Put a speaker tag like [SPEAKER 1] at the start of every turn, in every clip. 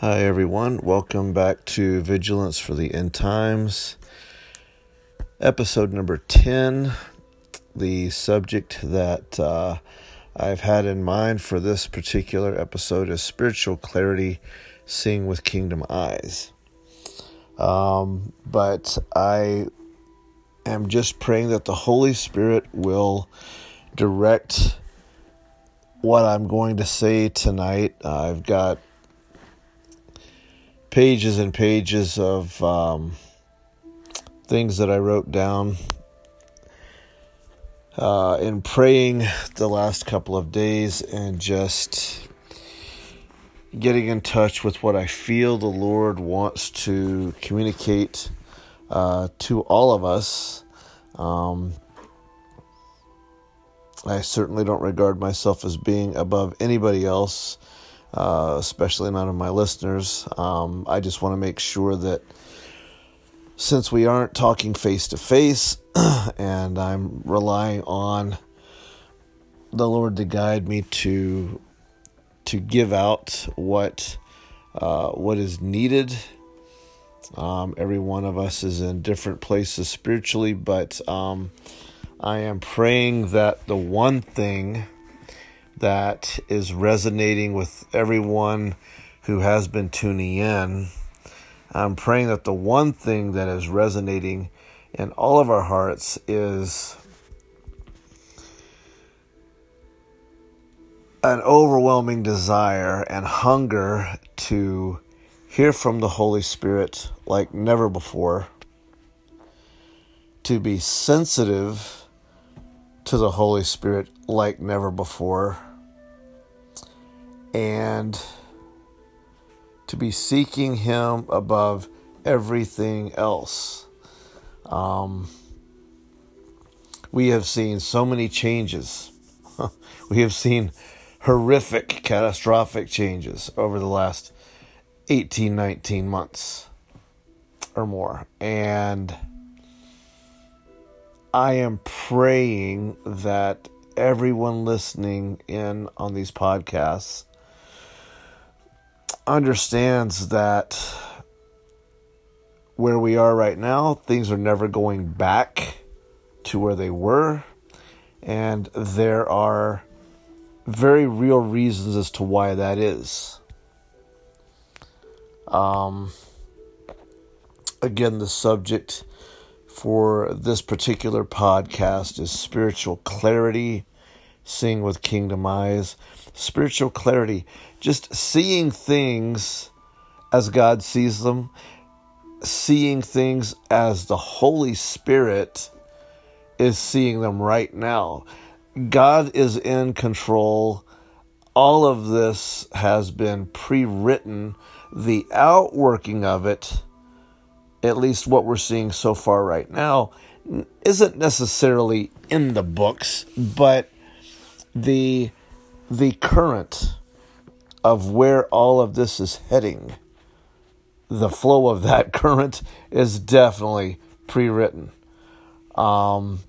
[SPEAKER 1] Hi, everyone. Welcome back to Vigilance for the End Times, episode number 10. The subject that uh, I've had in mind for this particular episode is spiritual clarity, seeing with kingdom eyes. Um, but I am just praying that the Holy Spirit will direct what I'm going to say tonight. I've got pages and pages of um, things that I wrote down uh, in praying the last couple of days and just getting in touch with what I feel the Lord wants to communicate uh, to all of us. Um, I certainly don't regard myself as being above anybody else uh, especially none of my listeners. Um, I just want to make sure that since we aren't talking face to face and I'm relying on the Lord to guide me to to give out what uh, what is needed. Um, every one of us is in different places spiritually, but um, I am praying that the one thing that is resonating with everyone who has been tuning in. I'm praying that the one thing that is resonating in all of our hearts is an overwhelming desire and hunger to hear from the Holy Spirit like never before, to be sensitive to the Holy Spirit like never before and to be seeking Him above everything else. Um, we have seen so many changes. we have seen horrific, catastrophic changes over the last 18, 19 months or more. And I am praying that everyone listening in on these podcasts understands that where we are right now, things are never going back to where they were. And there are very real reasons as to why that is. Um, again, the subject for this particular podcast is spiritual clarity, seeing with kingdom eyes. Spiritual clarity just seeing things as God sees them, seeing things as the Holy Spirit is seeing them right now. God is in control. All of this has been pre written. The outworking of it, at least what we're seeing so far right now, isn't necessarily in the books, but the the current of where all of this is heading, the flow of that current is definitely pre written. Um,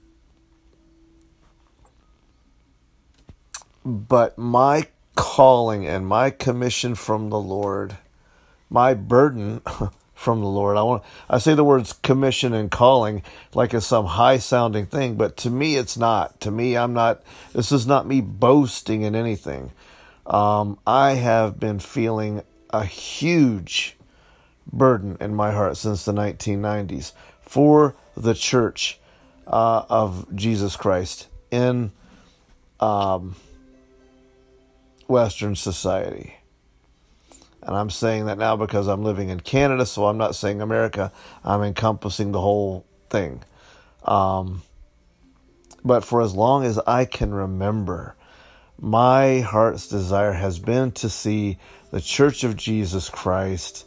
[SPEAKER 1] but my calling and my commission from the Lord, my burden from the Lord. I want I say the words commission and calling like it's some high sounding thing, but to me it's not. To me I'm not this is not me boasting in anything um, I have been feeling a huge burden in my heart since the 1990s for the church uh, of Jesus Christ in um, Western society. And I'm saying that now because I'm living in Canada, so I'm not saying America. I'm encompassing the whole thing. Um, but for as long as I can remember, my heart's desire has been to see the Church of Jesus Christ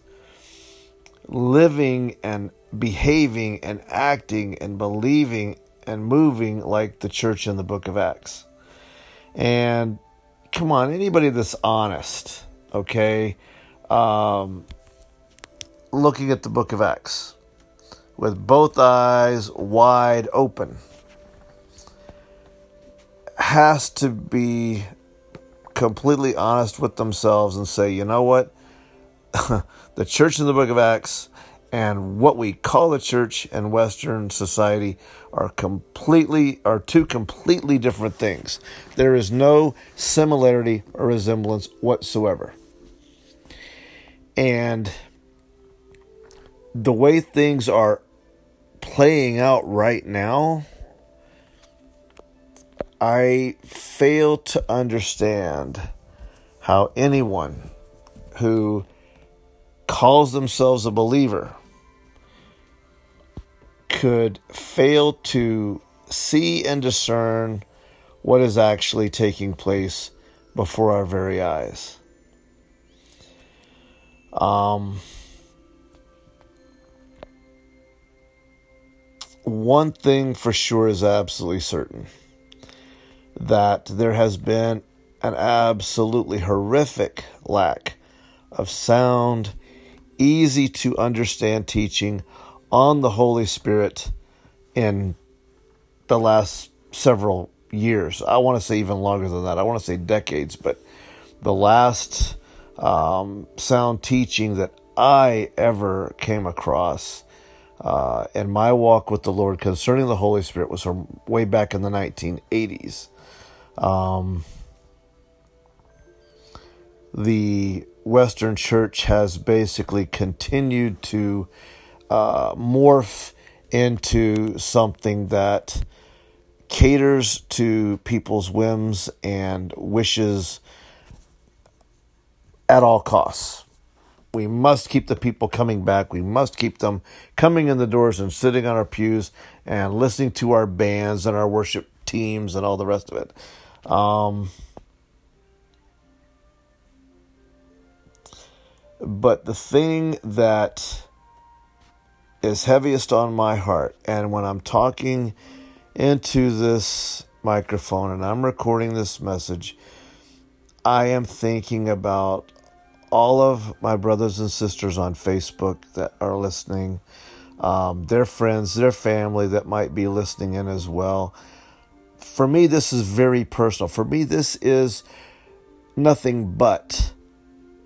[SPEAKER 1] living and behaving and acting and believing and moving like the church in the book of Acts. And come on, anybody that's honest, okay, um, looking at the book of Acts with both eyes wide open has to be completely honest with themselves and say, you know what? the church in the book of Acts and what we call the church in Western society are completely are two completely different things. There is no similarity or resemblance whatsoever. And the way things are playing out right now, I fail to understand how anyone who calls themselves a believer could fail to see and discern what is actually taking place before our very eyes. Um, one thing for sure is absolutely certain that there has been an absolutely horrific lack of sound, easy to understand teaching on the Holy Spirit in the last several years. I want to say even longer than that. I want to say decades, but the last um, sound teaching that I ever came across uh, in my walk with the Lord concerning the Holy Spirit was from way back in the 1980s. Um, the Western Church has basically continued to uh, morph into something that caters to people's whims and wishes at all costs. We must keep the people coming back. We must keep them coming in the doors and sitting on our pews and listening to our bands and our worship teams and all the rest of it. Um, but the thing that is heaviest on my heart. And when I'm talking into this microphone and I'm recording this message, I am thinking about all of my brothers and sisters on Facebook that are listening, um, their friends, their family that might be listening in as well. For me, this is very personal. For me, this is nothing but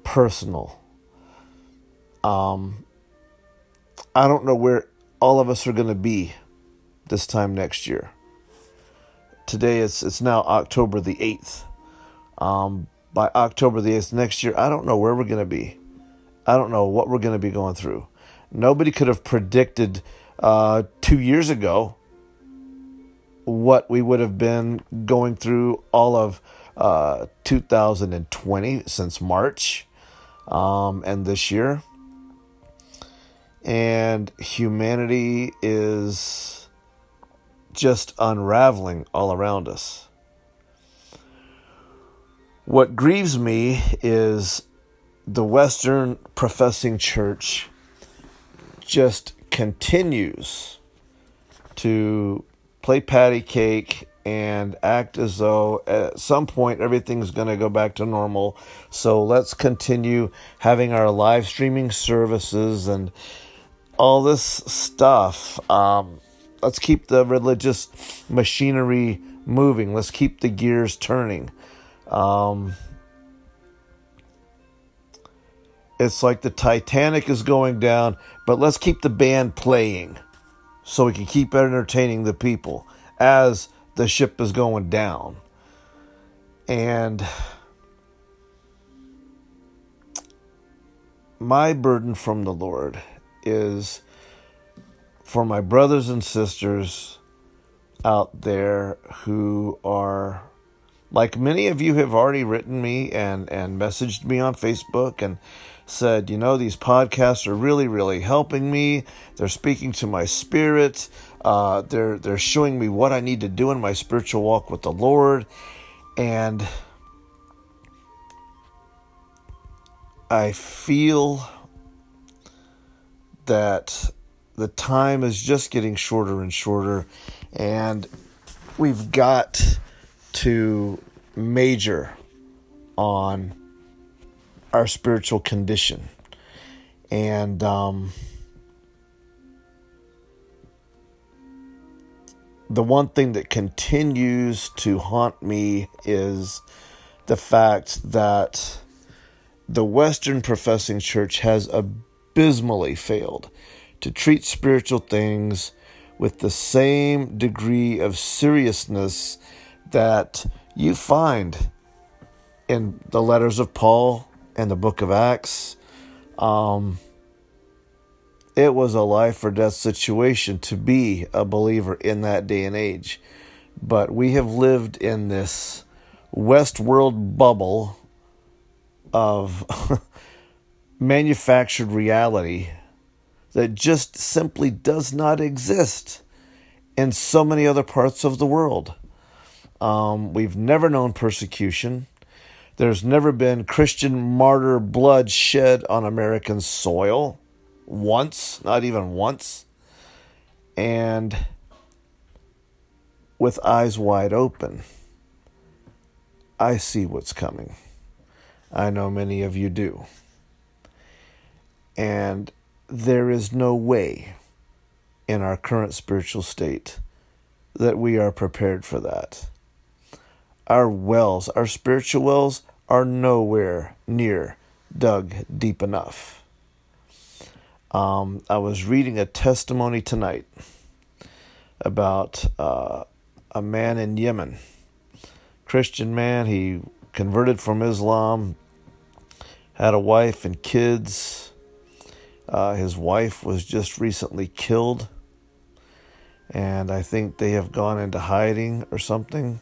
[SPEAKER 1] personal. Um, I don't know where all of us are going to be this time next year. Today it's it's now October the eighth. Um, by October the eighth next year, I don't know where we're going to be. I don't know what we're going to be going through. Nobody could have predicted uh, two years ago what we would have been going through all of uh, 2020 since March um, and this year and humanity is just unraveling all around us. What grieves me is the Western professing church just continues to play patty cake and act as though at some point everything's going to go back to normal. So let's continue having our live streaming services and all this stuff. Um, let's keep the religious machinery moving. Let's keep the gears turning. Um, it's like the Titanic is going down, but let's keep the band playing so we can keep entertaining the people as the ship is going down. And my burden from the Lord is for my brothers and sisters out there who are like many of you have already written me and and messaged me on Facebook and said, you know, these podcasts are really, really helping me. They're speaking to my spirit. Uh, they're they're showing me what I need to do in my spiritual walk with the Lord, and I feel that the time is just getting shorter and shorter, and we've got to major on our spiritual condition. And um, the one thing that continues to haunt me is the fact that the Western professing church has abysmally failed to treat spiritual things with the same degree of seriousness that you find in the letters of Paul and the book of Acts. Um, it was a life or death situation to be a believer in that day and age. But we have lived in this Westworld bubble of manufactured reality that just simply does not exist in so many other parts of the world. Um, we've never known persecution. There's never been Christian martyr blood shed on American soil once, not even once. And with eyes wide open, I see what's coming. I know many of you do. And there is no way in our current spiritual state that we are prepared for that. Our wells, our spiritual wells, are nowhere near dug deep enough. Um, I was reading a testimony tonight about uh, a man in Yemen, Christian man. He converted from Islam, had a wife and kids. Uh, his wife was just recently killed, and I think they have gone into hiding or something.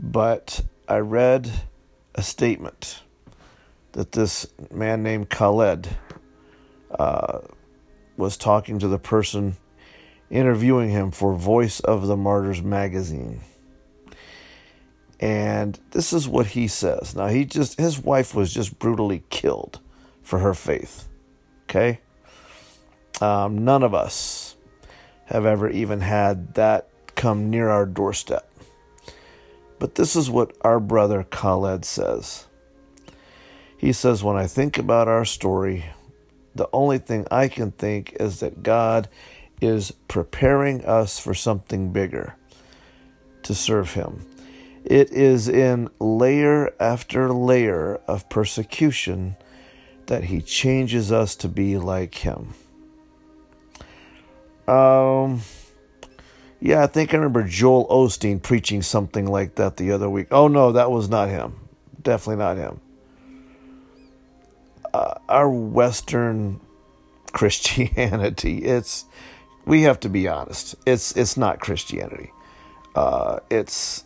[SPEAKER 1] But I read a statement that this man named Khaled uh, was talking to the person interviewing him for Voice of the Martyrs magazine. And this is what he says. Now, he just, his wife was just brutally killed for her faith. Okay? Um, none of us have ever even had that come near our doorstep. But this is what our brother Khaled says. He says, When I think about our story, the only thing I can think is that God is preparing us for something bigger to serve Him. It is in layer after layer of persecution that He changes us to be like Him. Um, yeah, I think I remember Joel Osteen preaching something like that the other week. Oh, no, that was not him. Definitely not him. Uh, our Western Christianity, it's we have to be honest. It's it's not Christianity. Uh, it's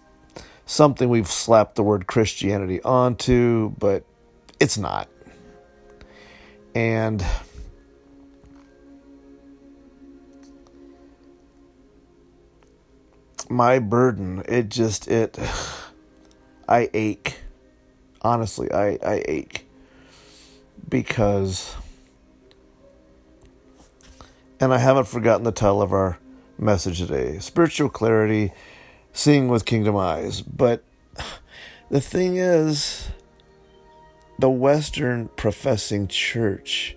[SPEAKER 1] something we've slapped the word Christianity onto, but it's not. And my burden, it just it I ache. Honestly, I, I ache. Because and I haven't forgotten the title of our message today Spiritual Clarity, Seeing with Kingdom Eyes. But the thing is, the Western professing church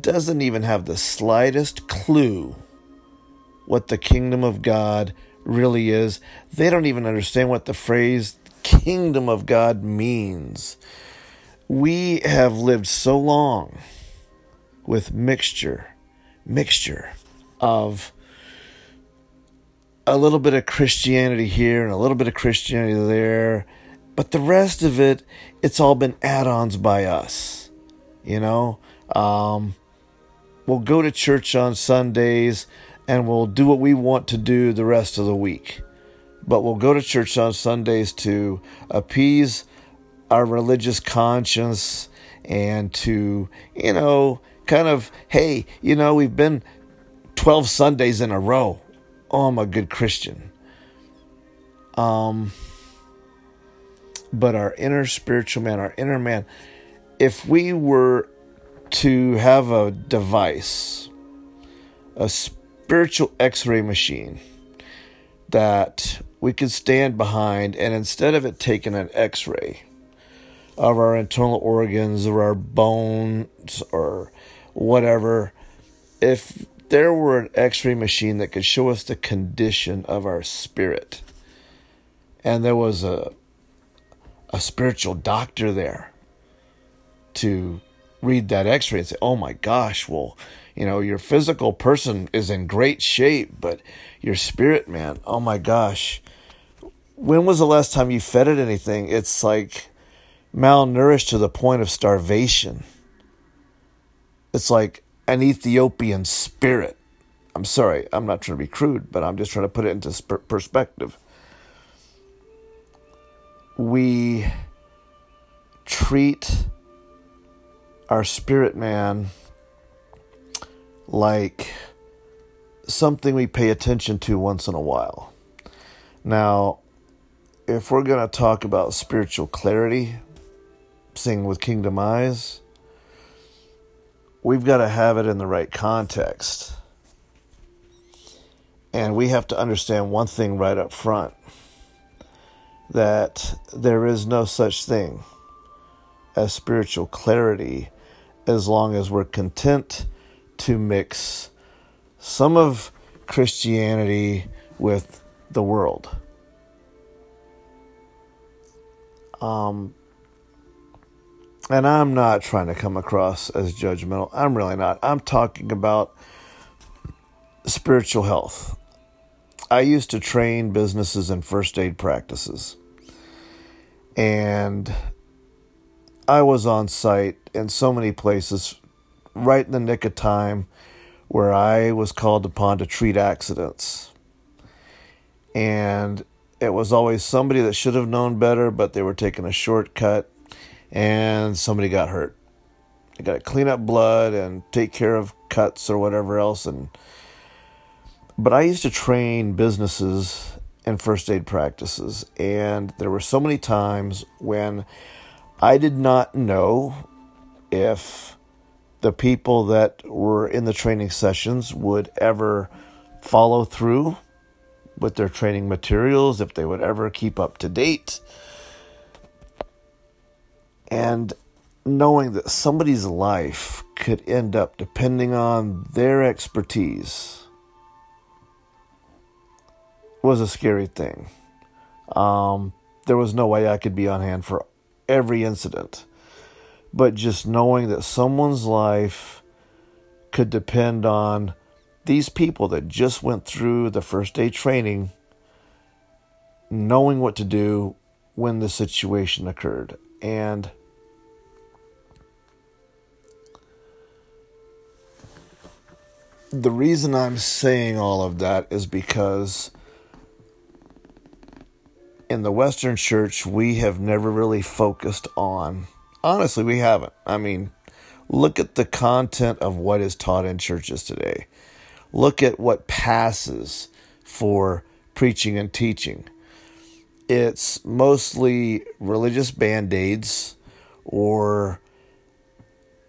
[SPEAKER 1] doesn't even have the slightest clue what the kingdom of God really is. They don't even understand what the phrase kingdom of God means. We have lived so long with mixture mixture of a little bit of Christianity here and a little bit of Christianity there, but the rest of it, it's all been add ons by us. You know, um, we'll go to church on Sundays and we'll do what we want to do the rest of the week. But we'll go to church on Sundays to appease our religious conscience and to, you know, kind of, hey, you know, we've been 12 Sundays in a row. Oh, I'm a good Christian. Um, but our inner spiritual man, our inner man, if we were to have a device, a spiritual x ray machine that we could stand behind, and instead of it taking an x ray of our internal organs or our bones or whatever, if there were an x ray machine that could show us the condition of our spirit, and there was a, a spiritual doctor there to read that x ray and say, oh my gosh, well, you know, your physical person is in great shape, but your spirit, man, oh my gosh. When was the last time you fed it anything? It's like malnourished to the point of starvation. It's like an Ethiopian spirit. I'm sorry, I'm not trying to be crude, but I'm just trying to put it into perspective. We treat our spirit man like something we pay attention to once in a while. Now, if we're going to talk about spiritual clarity, seeing with kingdom eyes, we've got to have it in the right context. And we have to understand one thing right up front that there is no such thing as spiritual clarity as long as we're content to mix some of Christianity with the world. Um, and I'm not trying to come across as judgmental. I'm really not. I'm talking about spiritual health. I used to train businesses in first aid practices. And I was on site in so many places right in the nick of time where I was called upon to treat accidents. And it was always somebody that should have known better, but they were taking a shortcut and somebody got hurt. I got to clean up blood and take care of cuts or whatever else. And but I used to train businesses and first aid practices, and there were so many times when I did not know if the people that were in the training sessions would ever follow through with their training materials, if they would ever keep up to date. And knowing that somebody's life could end up depending on their expertise was a scary thing. Um, there was no way I could be on hand for every incident but just knowing that someone's life could depend on these people that just went through the first aid training, knowing what to do when the situation occurred. And the reason I'm saying all of that is because in the Western church, we have never really focused on honestly, we haven't. I mean, look at the content of what is taught in churches today. Look at what passes for preaching and teaching. It's mostly religious band aids or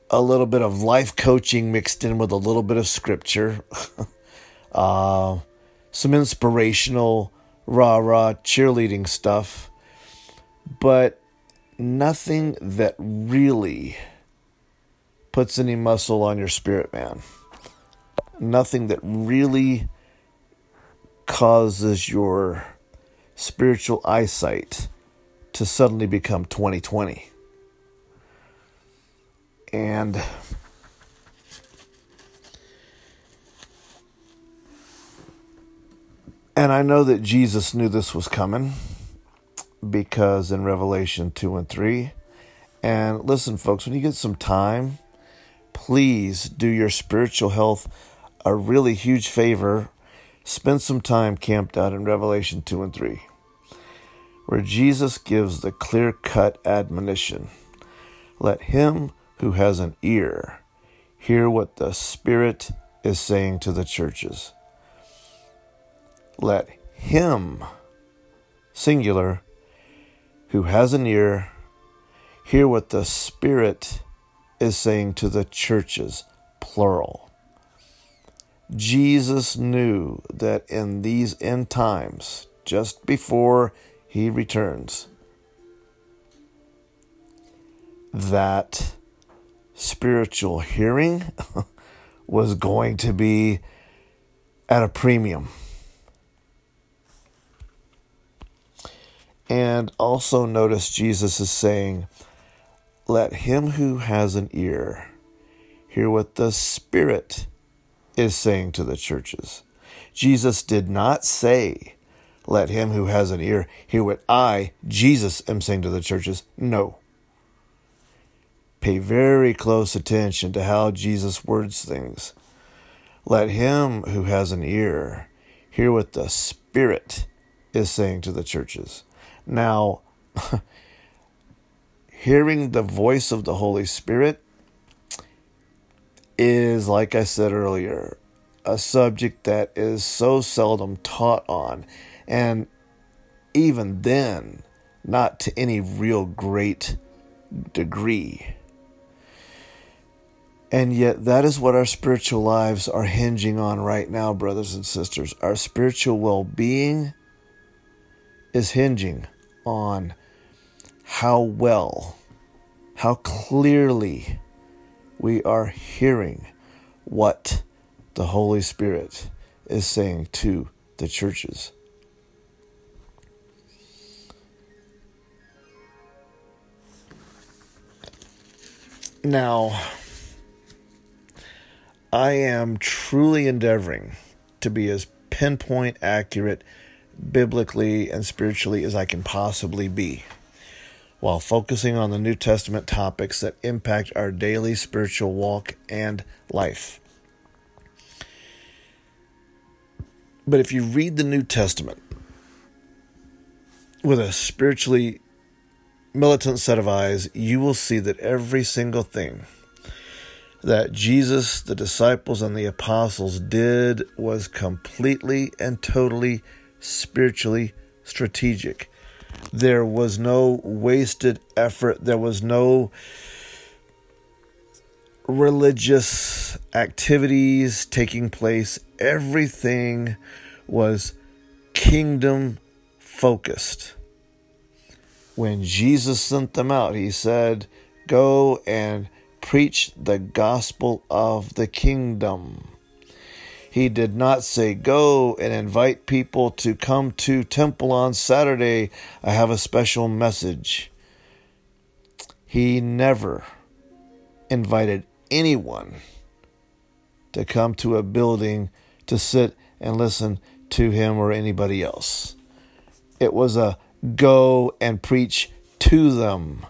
[SPEAKER 1] a little bit of life coaching mixed in with a little bit of scripture, uh, some inspirational, rah rah cheerleading stuff. But nothing that really puts any muscle on your spirit, man. Nothing that really causes your spiritual eyesight to suddenly become 2020. And and I know that Jesus knew this was coming because in Revelation 2 and 3. And listen, folks, when you get some time, please do your spiritual health a really huge favor. Spend some time camped out in Revelation 2 and 3, where Jesus gives the clear cut admonition Let him who has an ear hear what the Spirit is saying to the churches. Let him, singular, who has an ear, hear what the Spirit is saying to the churches, plural. Jesus knew that in these end times, just before he returns, that spiritual hearing was going to be at a premium. And also notice Jesus is saying, let him who has an ear hear what the Spirit is saying to the churches. Jesus did not say, Let him who has an ear hear what I, Jesus, am saying to the churches. No. Pay very close attention to how Jesus words things. Let him who has an ear hear what the Spirit is saying to the churches. Now, hearing the voice of the Holy Spirit is, like I said earlier, a subject that is so seldom taught on, and even then, not to any real great degree. And yet, that is what our spiritual lives are hinging on right now, brothers and sisters. Our spiritual well being is hinging on how well, how clearly we are hearing what the Holy Spirit is saying to the churches. Now, I am truly endeavoring to be as pinpoint accurate biblically and spiritually as I can possibly be while focusing on the New Testament topics that impact our daily spiritual walk and life. But if you read the New Testament with a spiritually militant set of eyes, you will see that every single thing that Jesus, the disciples, and the apostles did was completely and totally spiritually strategic. There was no wasted effort. There was no religious activities taking place. Everything was kingdom focused. When Jesus sent them out, he said, Go and preach the gospel of the kingdom. He did not say, Go and invite people to come to temple on Saturday. I have a special message. He never invited anyone to come to a building to sit and listen to him or anybody else. It was a go and preach to them.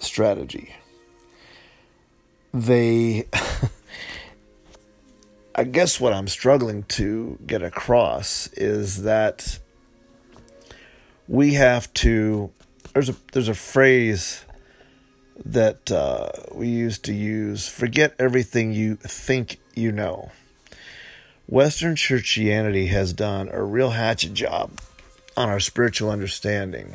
[SPEAKER 1] Strategy they I guess what I'm struggling to get across is that we have to there's a there's a phrase that uh, we used to use forget everything you think you know. Western churchianity has done a real hatchet job on our spiritual understanding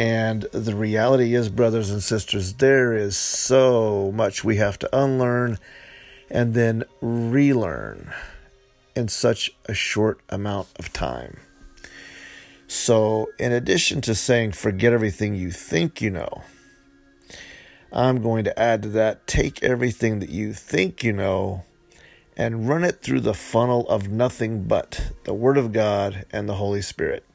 [SPEAKER 1] and the reality is, brothers and sisters, there is so much we have to unlearn and then relearn in such a short amount of time. So, in addition to saying forget everything you think you know, I'm going to add to that take everything that you think you know and run it through the funnel of nothing but the Word of God and the Holy Spirit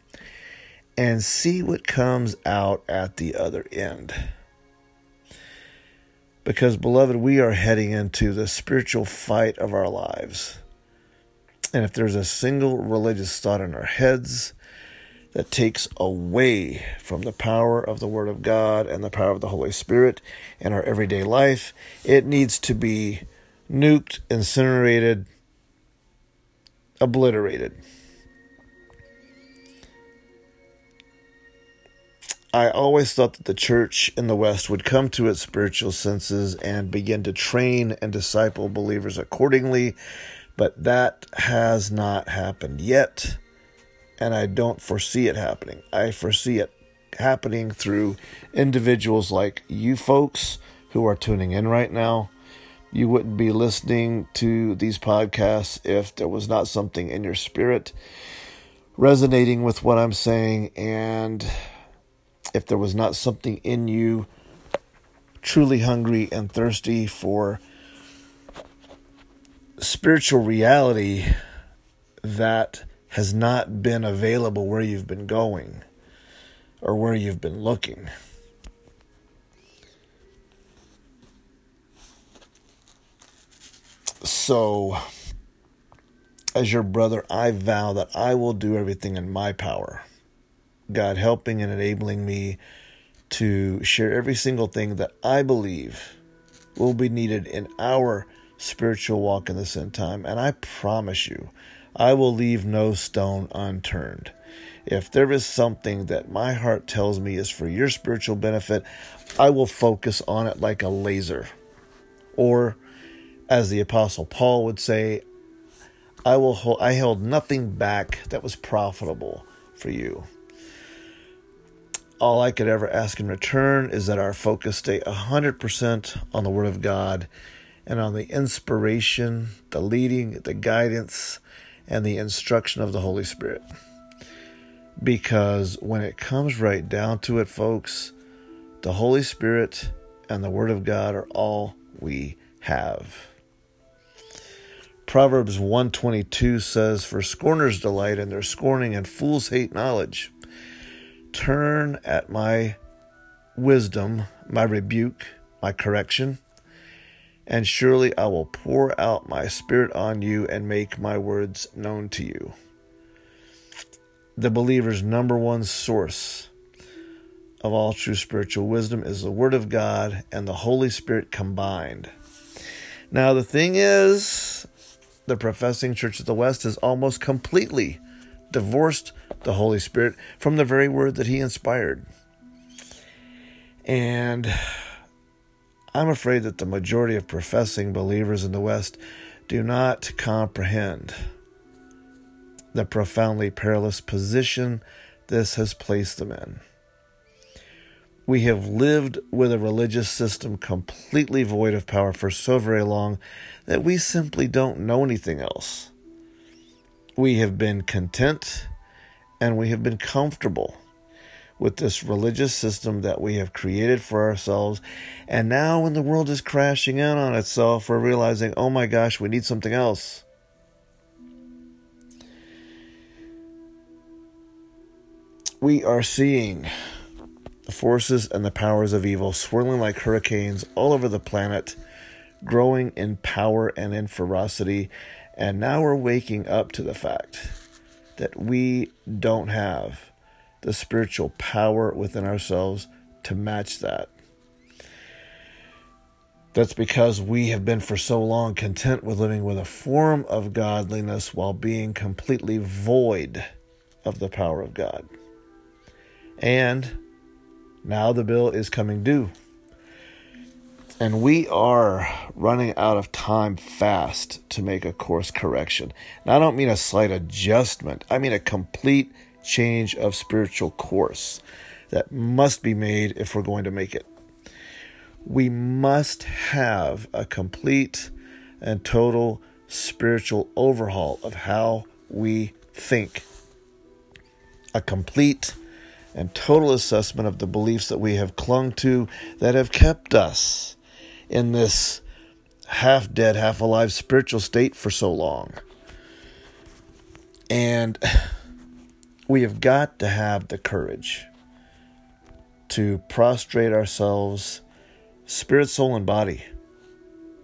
[SPEAKER 1] and see what comes out at the other end. Because, beloved, we are heading into the spiritual fight of our lives. And if there's a single religious thought in our heads that takes away from the power of the Word of God and the power of the Holy Spirit in our everyday life, it needs to be nuked, incinerated, obliterated. I always thought that the church in the West would come to its spiritual senses and begin to train and disciple believers accordingly, but that has not happened yet, and I don't foresee it happening. I foresee it happening through individuals like you folks who are tuning in right now. You wouldn't be listening to these podcasts if there was not something in your spirit resonating with what I'm saying and if there was not something in you truly hungry and thirsty for spiritual reality that has not been available where you've been going or where you've been looking. So, as your brother, I vow that I will do everything in my power. God helping and enabling me to share every single thing that I believe will be needed in our spiritual walk in this end time. And I promise you, I will leave no stone unturned. If there is something that my heart tells me is for your spiritual benefit, I will focus on it like a laser. Or, as the Apostle Paul would say, I will hold, I held nothing back that was profitable for you. All I could ever ask in return is that our focus stay 100% on the Word of God and on the inspiration, the leading, the guidance, and the instruction of the Holy Spirit. Because when it comes right down to it, folks, the Holy Spirit and the Word of God are all we have. Proverbs 122 says, For scorners delight in their scorning, and fools hate knowledge. Turn at my wisdom, my rebuke, my correction, and surely I will pour out my spirit on you and make my words known to you. The believer's number one source of all true spiritual wisdom is the Word of God and the Holy Spirit combined. Now, the thing is, the professing Church of the West is almost completely divorced the Holy Spirit from the very word that He inspired. And I'm afraid that the majority of professing believers in the West do not comprehend the profoundly perilous position this has placed them in. We have lived with a religious system completely void of power for so very long that we simply don't know anything else. We have been content and we have been comfortable with this religious system that we have created for ourselves. And now, when the world is crashing in on itself, we're realizing, oh my gosh, we need something else. We are seeing the forces and the powers of evil swirling like hurricanes all over the planet, growing in power and in ferocity. And now we're waking up to the fact that we don't have the spiritual power within ourselves to match that. That's because we have been for so long content with living with a form of godliness while being completely void of the power of God. And now the bill is coming due. And we are running out of time fast to make a course correction. And I don't mean a slight adjustment, I mean a complete change of spiritual course that must be made if we're going to make it. We must have a complete and total spiritual overhaul of how we think. A complete and total assessment of the beliefs that we have clung to that have kept us in this half dead, half alive spiritual state for so long. And we have got to have the courage to prostrate ourselves, spirit, soul, and body,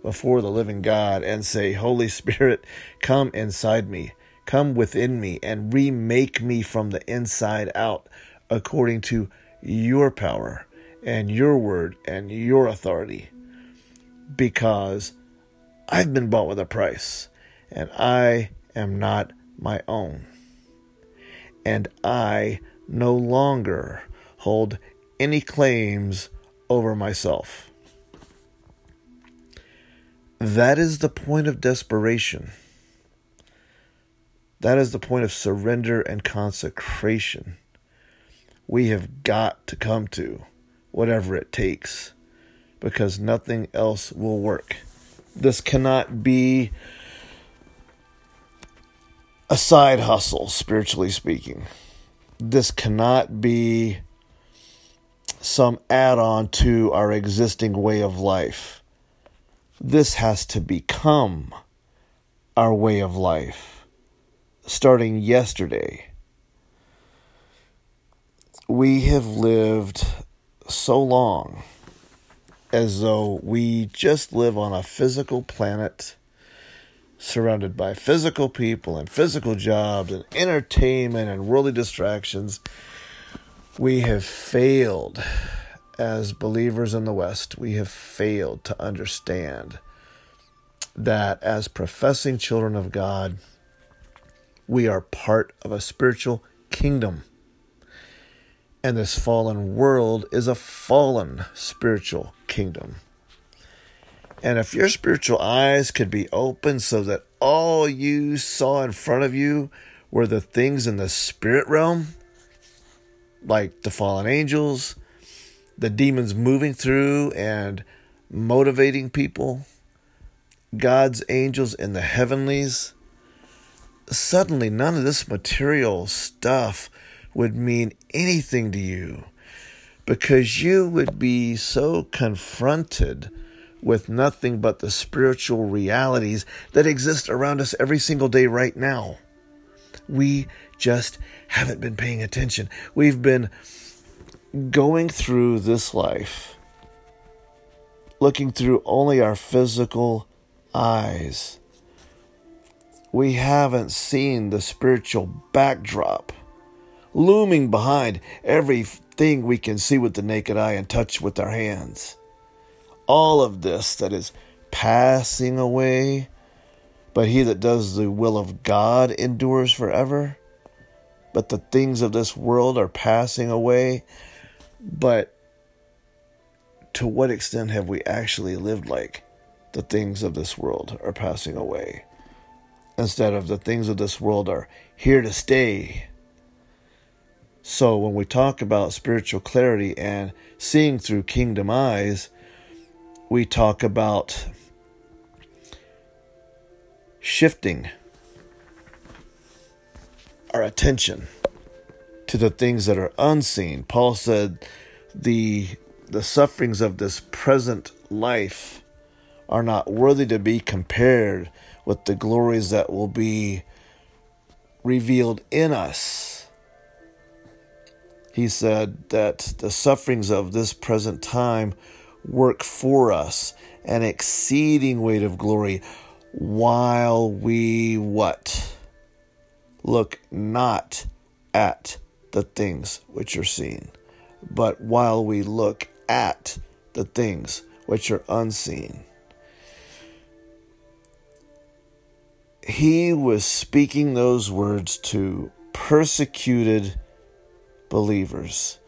[SPEAKER 1] before the living God and say, Holy Spirit, come inside me, come within me, and remake me from the inside out according to your power and your word and your authority. Because I've been bought with a price, and I am not my own and I no longer hold any claims over myself. That is the point of desperation. That is the point of surrender and consecration. We have got to come to, whatever it takes, because nothing else will work. This cannot be a side hustle, spiritually speaking. This cannot be some add on to our existing way of life. This has to become our way of life. starting yesterday. We have lived so long as though we just live on a physical planet surrounded by physical people and physical jobs and entertainment and worldly distractions. We have failed as believers in the West, we have failed to understand that as professing children of God, we are part of a spiritual kingdom. And this fallen world is a fallen spiritual kingdom. And if your spiritual eyes could be open so that all you saw in front of you were the things in the spirit realm, like the fallen angels, the demons moving through and motivating people, God's angels in the heavenlies, suddenly none of this material stuff would mean anything to you because you would be so confronted with nothing but the spiritual realities that exist around us every single day right now. We just haven't been paying attention. We've been going through this life looking through only our physical eyes. We haven't seen the spiritual backdrop looming behind everything we can see with the naked eye and touch with our hands all of this that is passing away, but he that does the will of God endures forever. But the things of this world are passing away. But to what extent have we actually lived like the things of this world are passing away? Instead of the things of this world are here to stay. So when we talk about spiritual clarity and seeing through kingdom eyes, we talk about shifting our attention to the things that are unseen. Paul said the the sufferings of this present life are not worthy to be compared with the glories that will be revealed in us. He said that the sufferings of this present time work for us an exceeding weight of glory while we what? Look not at the things which are seen, but while we look at the things which are unseen. He was speaking those words to persecuted believers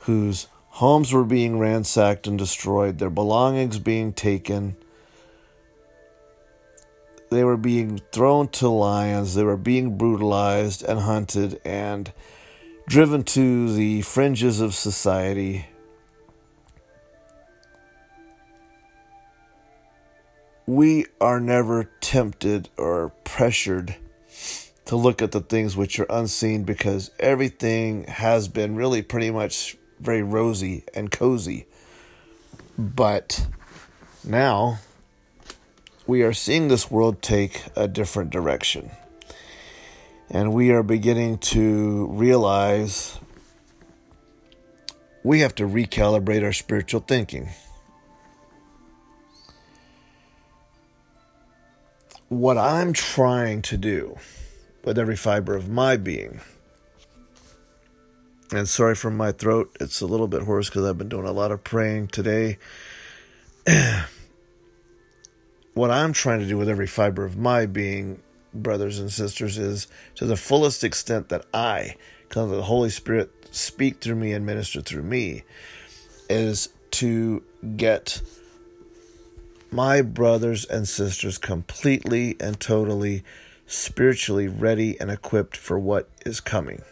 [SPEAKER 1] whose Homes were being ransacked and destroyed, their belongings being taken. They were being thrown to lions, they were being brutalized and hunted and driven to the fringes of society. We are never tempted or pressured to look at the things which are unseen because everything has been really pretty much very rosy and cozy. But now we are seeing this world take a different direction. And we are beginning to realize we have to recalibrate our spiritual thinking. What I'm trying to do with every fiber of my being and sorry for my throat. It's a little bit hoarse because I've been doing a lot of praying today. what I'm trying to do with every fiber of my being, brothers and sisters, is to the fullest extent that I, because the Holy Spirit speak through me and minister through me, is to get my brothers and sisters completely and totally spiritually ready and equipped for what is coming.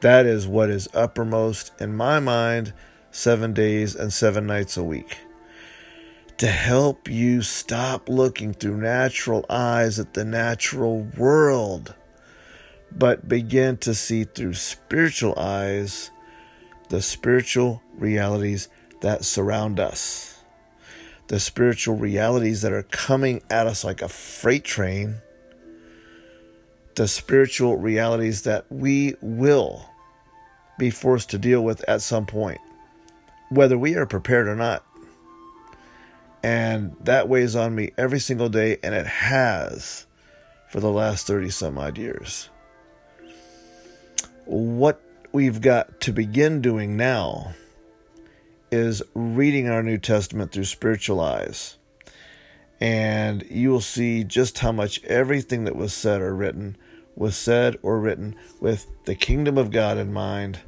[SPEAKER 1] That is what is uppermost in my mind seven days and seven nights a week. To help you stop looking through natural eyes at the natural world, but begin to see through spiritual eyes the spiritual realities that surround us. The spiritual realities that are coming at us like a freight train the spiritual realities that we will be forced to deal with at some point, whether we are prepared or not. And that weighs on me every single day, and it has for the last 30 some odd years. What we've got to begin doing now is reading our New Testament through spiritual eyes. And you will see just how much everything that was said or written was said or written with the kingdom of God in mind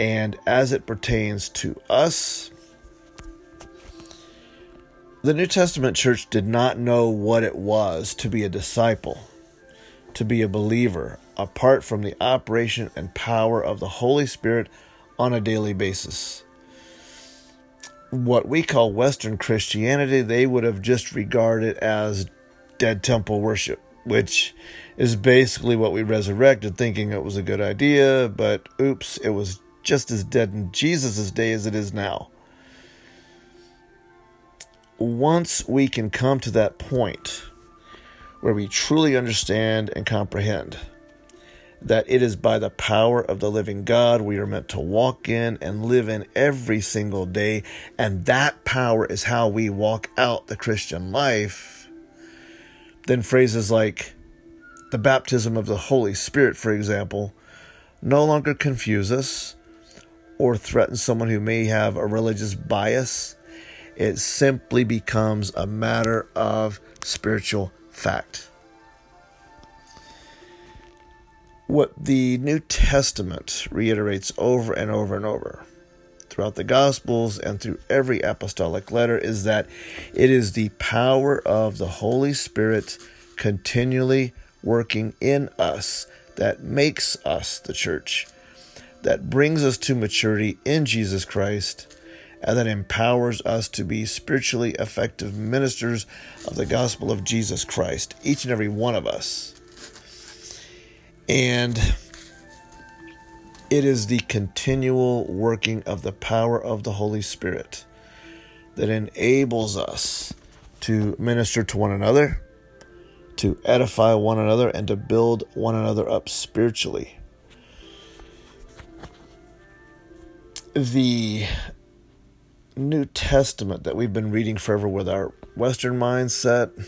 [SPEAKER 1] and as it pertains to us. The New Testament church did not know what it was to be a disciple, to be a believer, apart from the operation and power of the Holy Spirit on a daily basis. What we call Western Christianity, they would have just regarded as dead temple worship, which is basically what we resurrected, thinking it was a good idea, but oops, it was just as dead in Jesus' day as it is now. Once we can come to that point where we truly understand and comprehend that it is by the power of the living God we are meant to walk in and live in every single day, and that power is how we walk out the Christian life, then phrases like the baptism of the Holy Spirit, for example, no longer confuse us or threaten someone who may have a religious bias. It simply becomes a matter of spiritual fact. What the New Testament reiterates over and over and over throughout the Gospels and through every apostolic letter is that it is the power of the Holy Spirit continually working in us that makes us the church, that brings us to maturity in Jesus Christ, and that empowers us to be spiritually effective ministers of the gospel of Jesus Christ, each and every one of us. And it is the continual working of the power of the Holy Spirit that enables us to minister to one another, to edify one another, and to build one another up spiritually. The New Testament that we've been reading forever with our Western mindset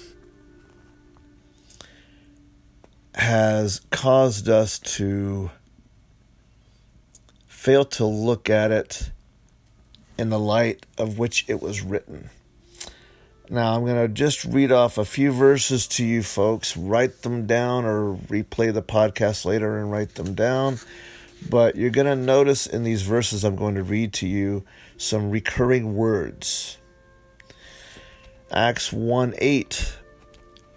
[SPEAKER 1] has caused us to fail to look at it in the light of which it was written. Now, I'm going to just read off a few verses to you folks. Write them down or replay the podcast later and write them down. But you're going to notice in these verses I'm going to read to you some recurring words. Acts 1 8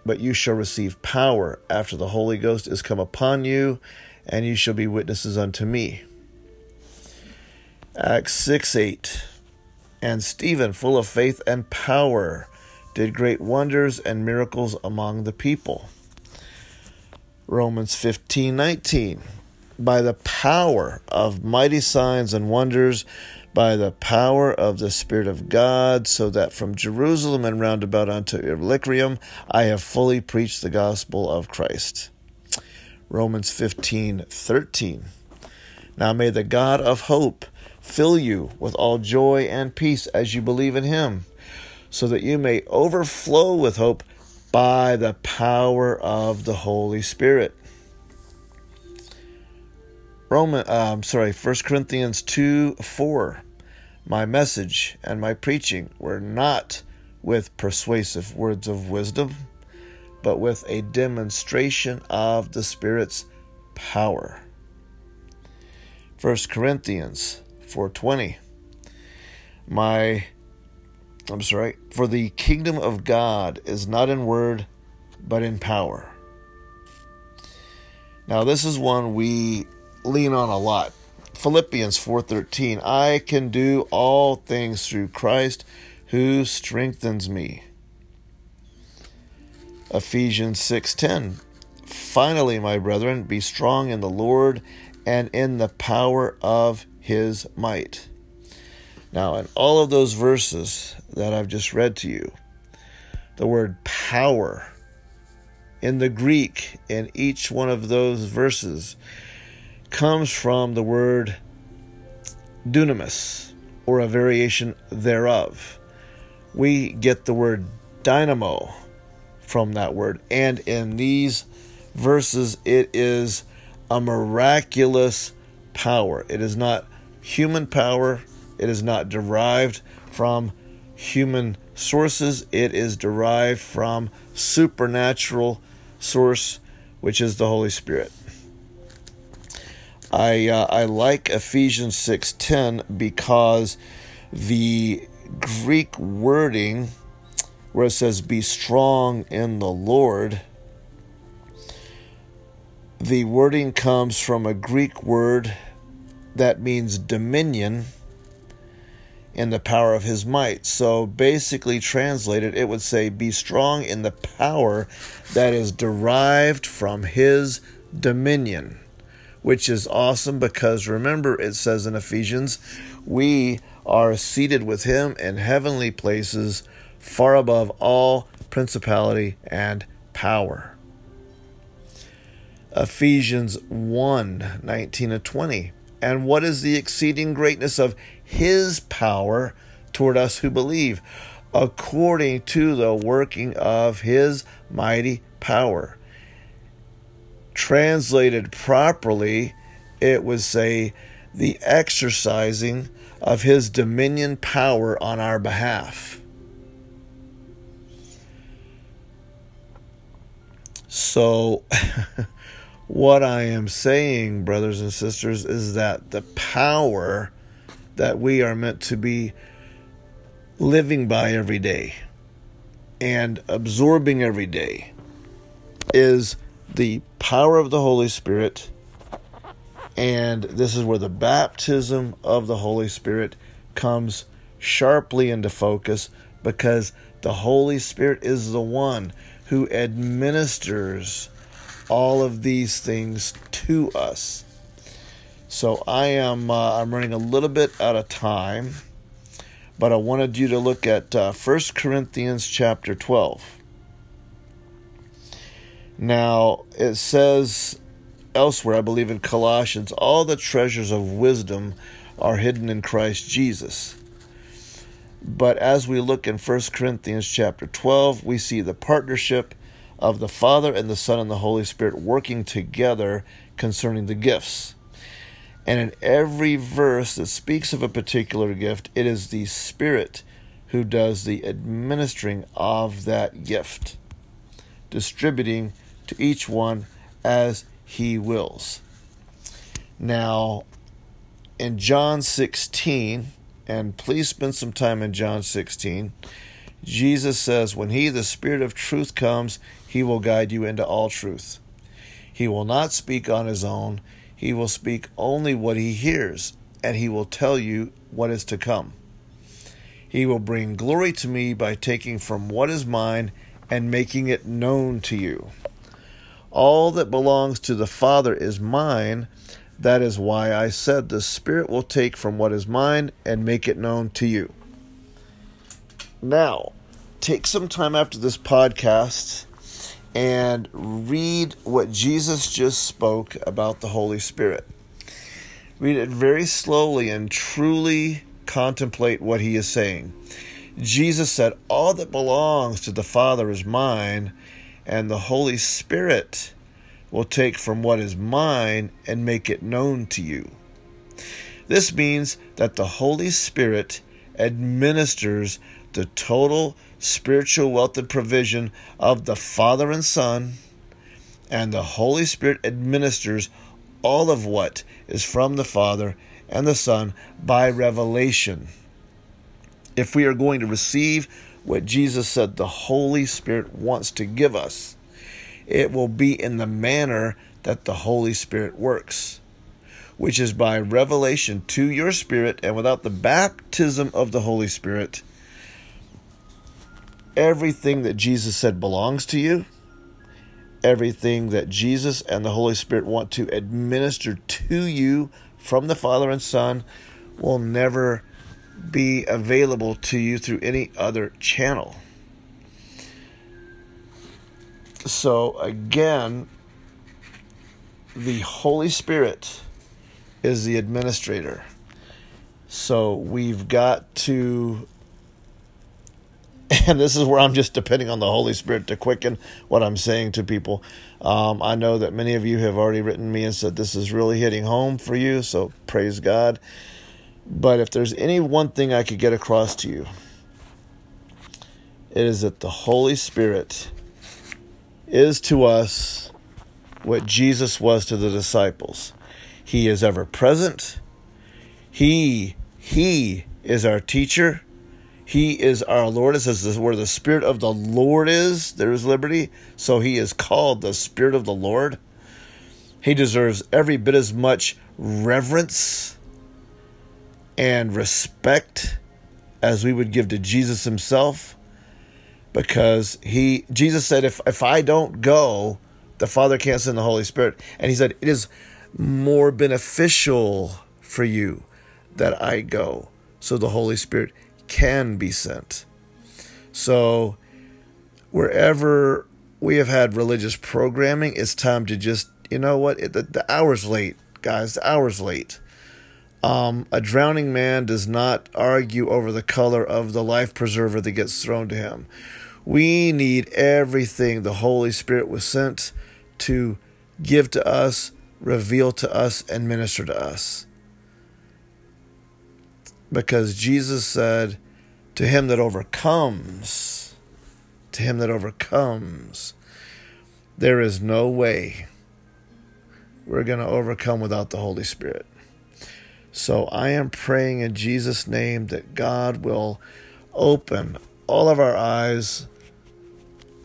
[SPEAKER 1] but you shall receive power after the Holy Ghost is come upon you, and you shall be witnesses unto me. Acts 6 8. And Stephen, full of faith and power, did great wonders and miracles among the people. Romans 15 19. By the power of mighty signs and wonders, by the power of the Spirit of God, so that from Jerusalem and round about unto Illyricum I have fully preached the gospel of Christ. Romans 15 13. Now may the God of hope fill you with all joy and peace as you believe in him, so that you may overflow with hope by the power of the Holy Spirit. Roman, I'm sorry, 1 Corinthians 2 4. My message and my preaching were not with persuasive words of wisdom, but with a demonstration of the Spirit's power. 1 Corinthians 4:20 My I'm sorry, for the kingdom of God is not in word but in power. Now this is one we lean on a lot. Philippians 4:13 I can do all things through Christ who strengthens me. Ephesians 6:10 Finally, my brethren, be strong in the Lord and in the power of his might. Now, in all of those verses that I've just read to you, the word power in the Greek in each one of those verses comes from the word dunamis, or a variation thereof. We get the word dynamo from that word, and in these verses, it is a miraculous power. It is not human power, it is not derived from human sources, it is derived from supernatural source, which is the Holy Spirit. I uh, I like Ephesians 6:10 because the Greek wording where it says be strong in the Lord the wording comes from a Greek word that means dominion in the power of his might. So basically translated it would say be strong in the power that is derived from his dominion which is awesome because remember it says in Ephesians, we are seated with him in heavenly places far above all principality and power. Ephesians 1 19 and 20. And what is the exceeding greatness of his power toward us who believe, according to the working of his mighty power? Translated properly, it would say the exercising of his dominion power on our behalf. So, what I am saying, brothers and sisters, is that the power that we are meant to be living by every day and absorbing every day is the power of the Holy Spirit. And this is where the baptism of the Holy Spirit comes sharply into focus because the Holy Spirit is the one who administers all of these things to us. So I am uh, I'm running a little bit out of time, but I wanted you to look at uh, 1 Corinthians chapter 12. Now, it says elsewhere, I believe in Colossians, all the treasures of wisdom are hidden in Christ Jesus. But as we look in 1 Corinthians chapter 12, we see the partnership of the Father and the Son and the Holy Spirit working together concerning the gifts. And in every verse that speaks of a particular gift, it is the Spirit who does the administering of that gift, distributing to each one as he wills. Now, in John 16, and please spend some time in John 16, Jesus says, When he, the Spirit of truth, comes, he will guide you into all truth. He will not speak on his own, he will speak only what he hears, and he will tell you what is to come. He will bring glory to me by taking from what is mine and making it known to you. All that belongs to the Father is mine. That is why I said the Spirit will take from what is mine and make it known to you. Now, take some time after this podcast and read what Jesus just spoke about the Holy Spirit. Read it very slowly and truly contemplate what he is saying. Jesus said, All that belongs to the Father is mine, and the Holy Spirit will take from what is mine and make it known to you. This means that the Holy Spirit administers the total spiritual wealth and provision of the Father and Son, and the Holy Spirit administers all of what is from the Father and the Son by revelation. If we are going to receive what Jesus said the Holy Spirit wants to give us. It will be in the manner that the Holy Spirit works, which is by revelation to your spirit, and without the baptism of the Holy Spirit, everything that Jesus said belongs to you. Everything that Jesus and the Holy Spirit want to administer to you from the Father and Son will never be available to you through any other channel. So, again, the Holy Spirit is the administrator. So, we've got to and this is where I'm just depending on the Holy Spirit to quicken what I'm saying to people. Um, I know that many of you have already written me and said this is really hitting home for you, so praise God. But if there's any one thing I could get across to you, it is that the Holy Spirit is to us what Jesus was to the disciples. He is ever present. He he is our teacher. He is our Lord. It says where the Spirit of the Lord is, there is liberty. So he is called the Spirit of the Lord. He deserves every bit as much reverence and respect as we would give to Jesus himself because he Jesus said if if I don't go the Father can't send the Holy Spirit and he said it is more beneficial for you that I go so the Holy Spirit can be sent. So, wherever we have had religious programming, it's time to just, you know what, it, the, the hour's late, guys, the hour's late. Um, a drowning man does not argue over the color of the life preserver that gets thrown to him. We need everything the Holy Spirit was sent to give to us, reveal to us, and minister to us because Jesus said, To him that overcomes, to him that overcomes, there is no way we're going to overcome without the Holy Spirit. So I am praying in Jesus' name that God will open all of our eyes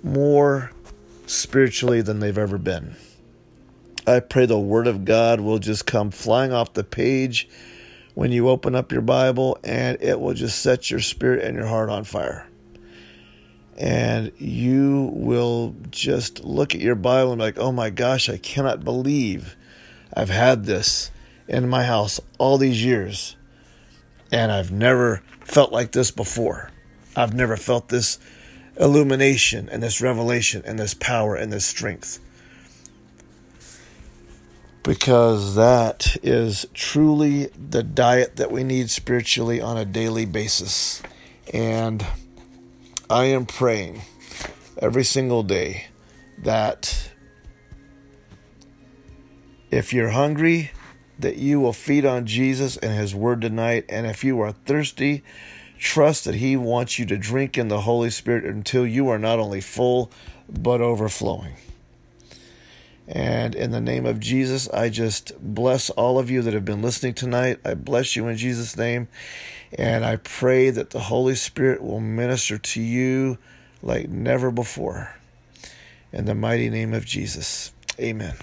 [SPEAKER 1] more spiritually than they've ever been. I pray the Word of God will just come flying off the page when you open up your Bible, and it will just set your spirit and your heart on fire. And you will just look at your Bible and be like, oh my gosh, I cannot believe I've had this in my house all these years. And I've never felt like this before. I've never felt this illumination and this revelation and this power and this strength because that is truly the diet that we need spiritually on a daily basis. And I am praying every single day that if you're hungry, that you will feed on Jesus and His Word tonight. And if you are thirsty, trust that He wants you to drink in the Holy Spirit until you are not only full, but overflowing. And in the name of Jesus, I just bless all of you that have been listening tonight. I bless you in Jesus' name. And I pray that the Holy Spirit will minister to you like never before. In the mighty name of Jesus. Amen.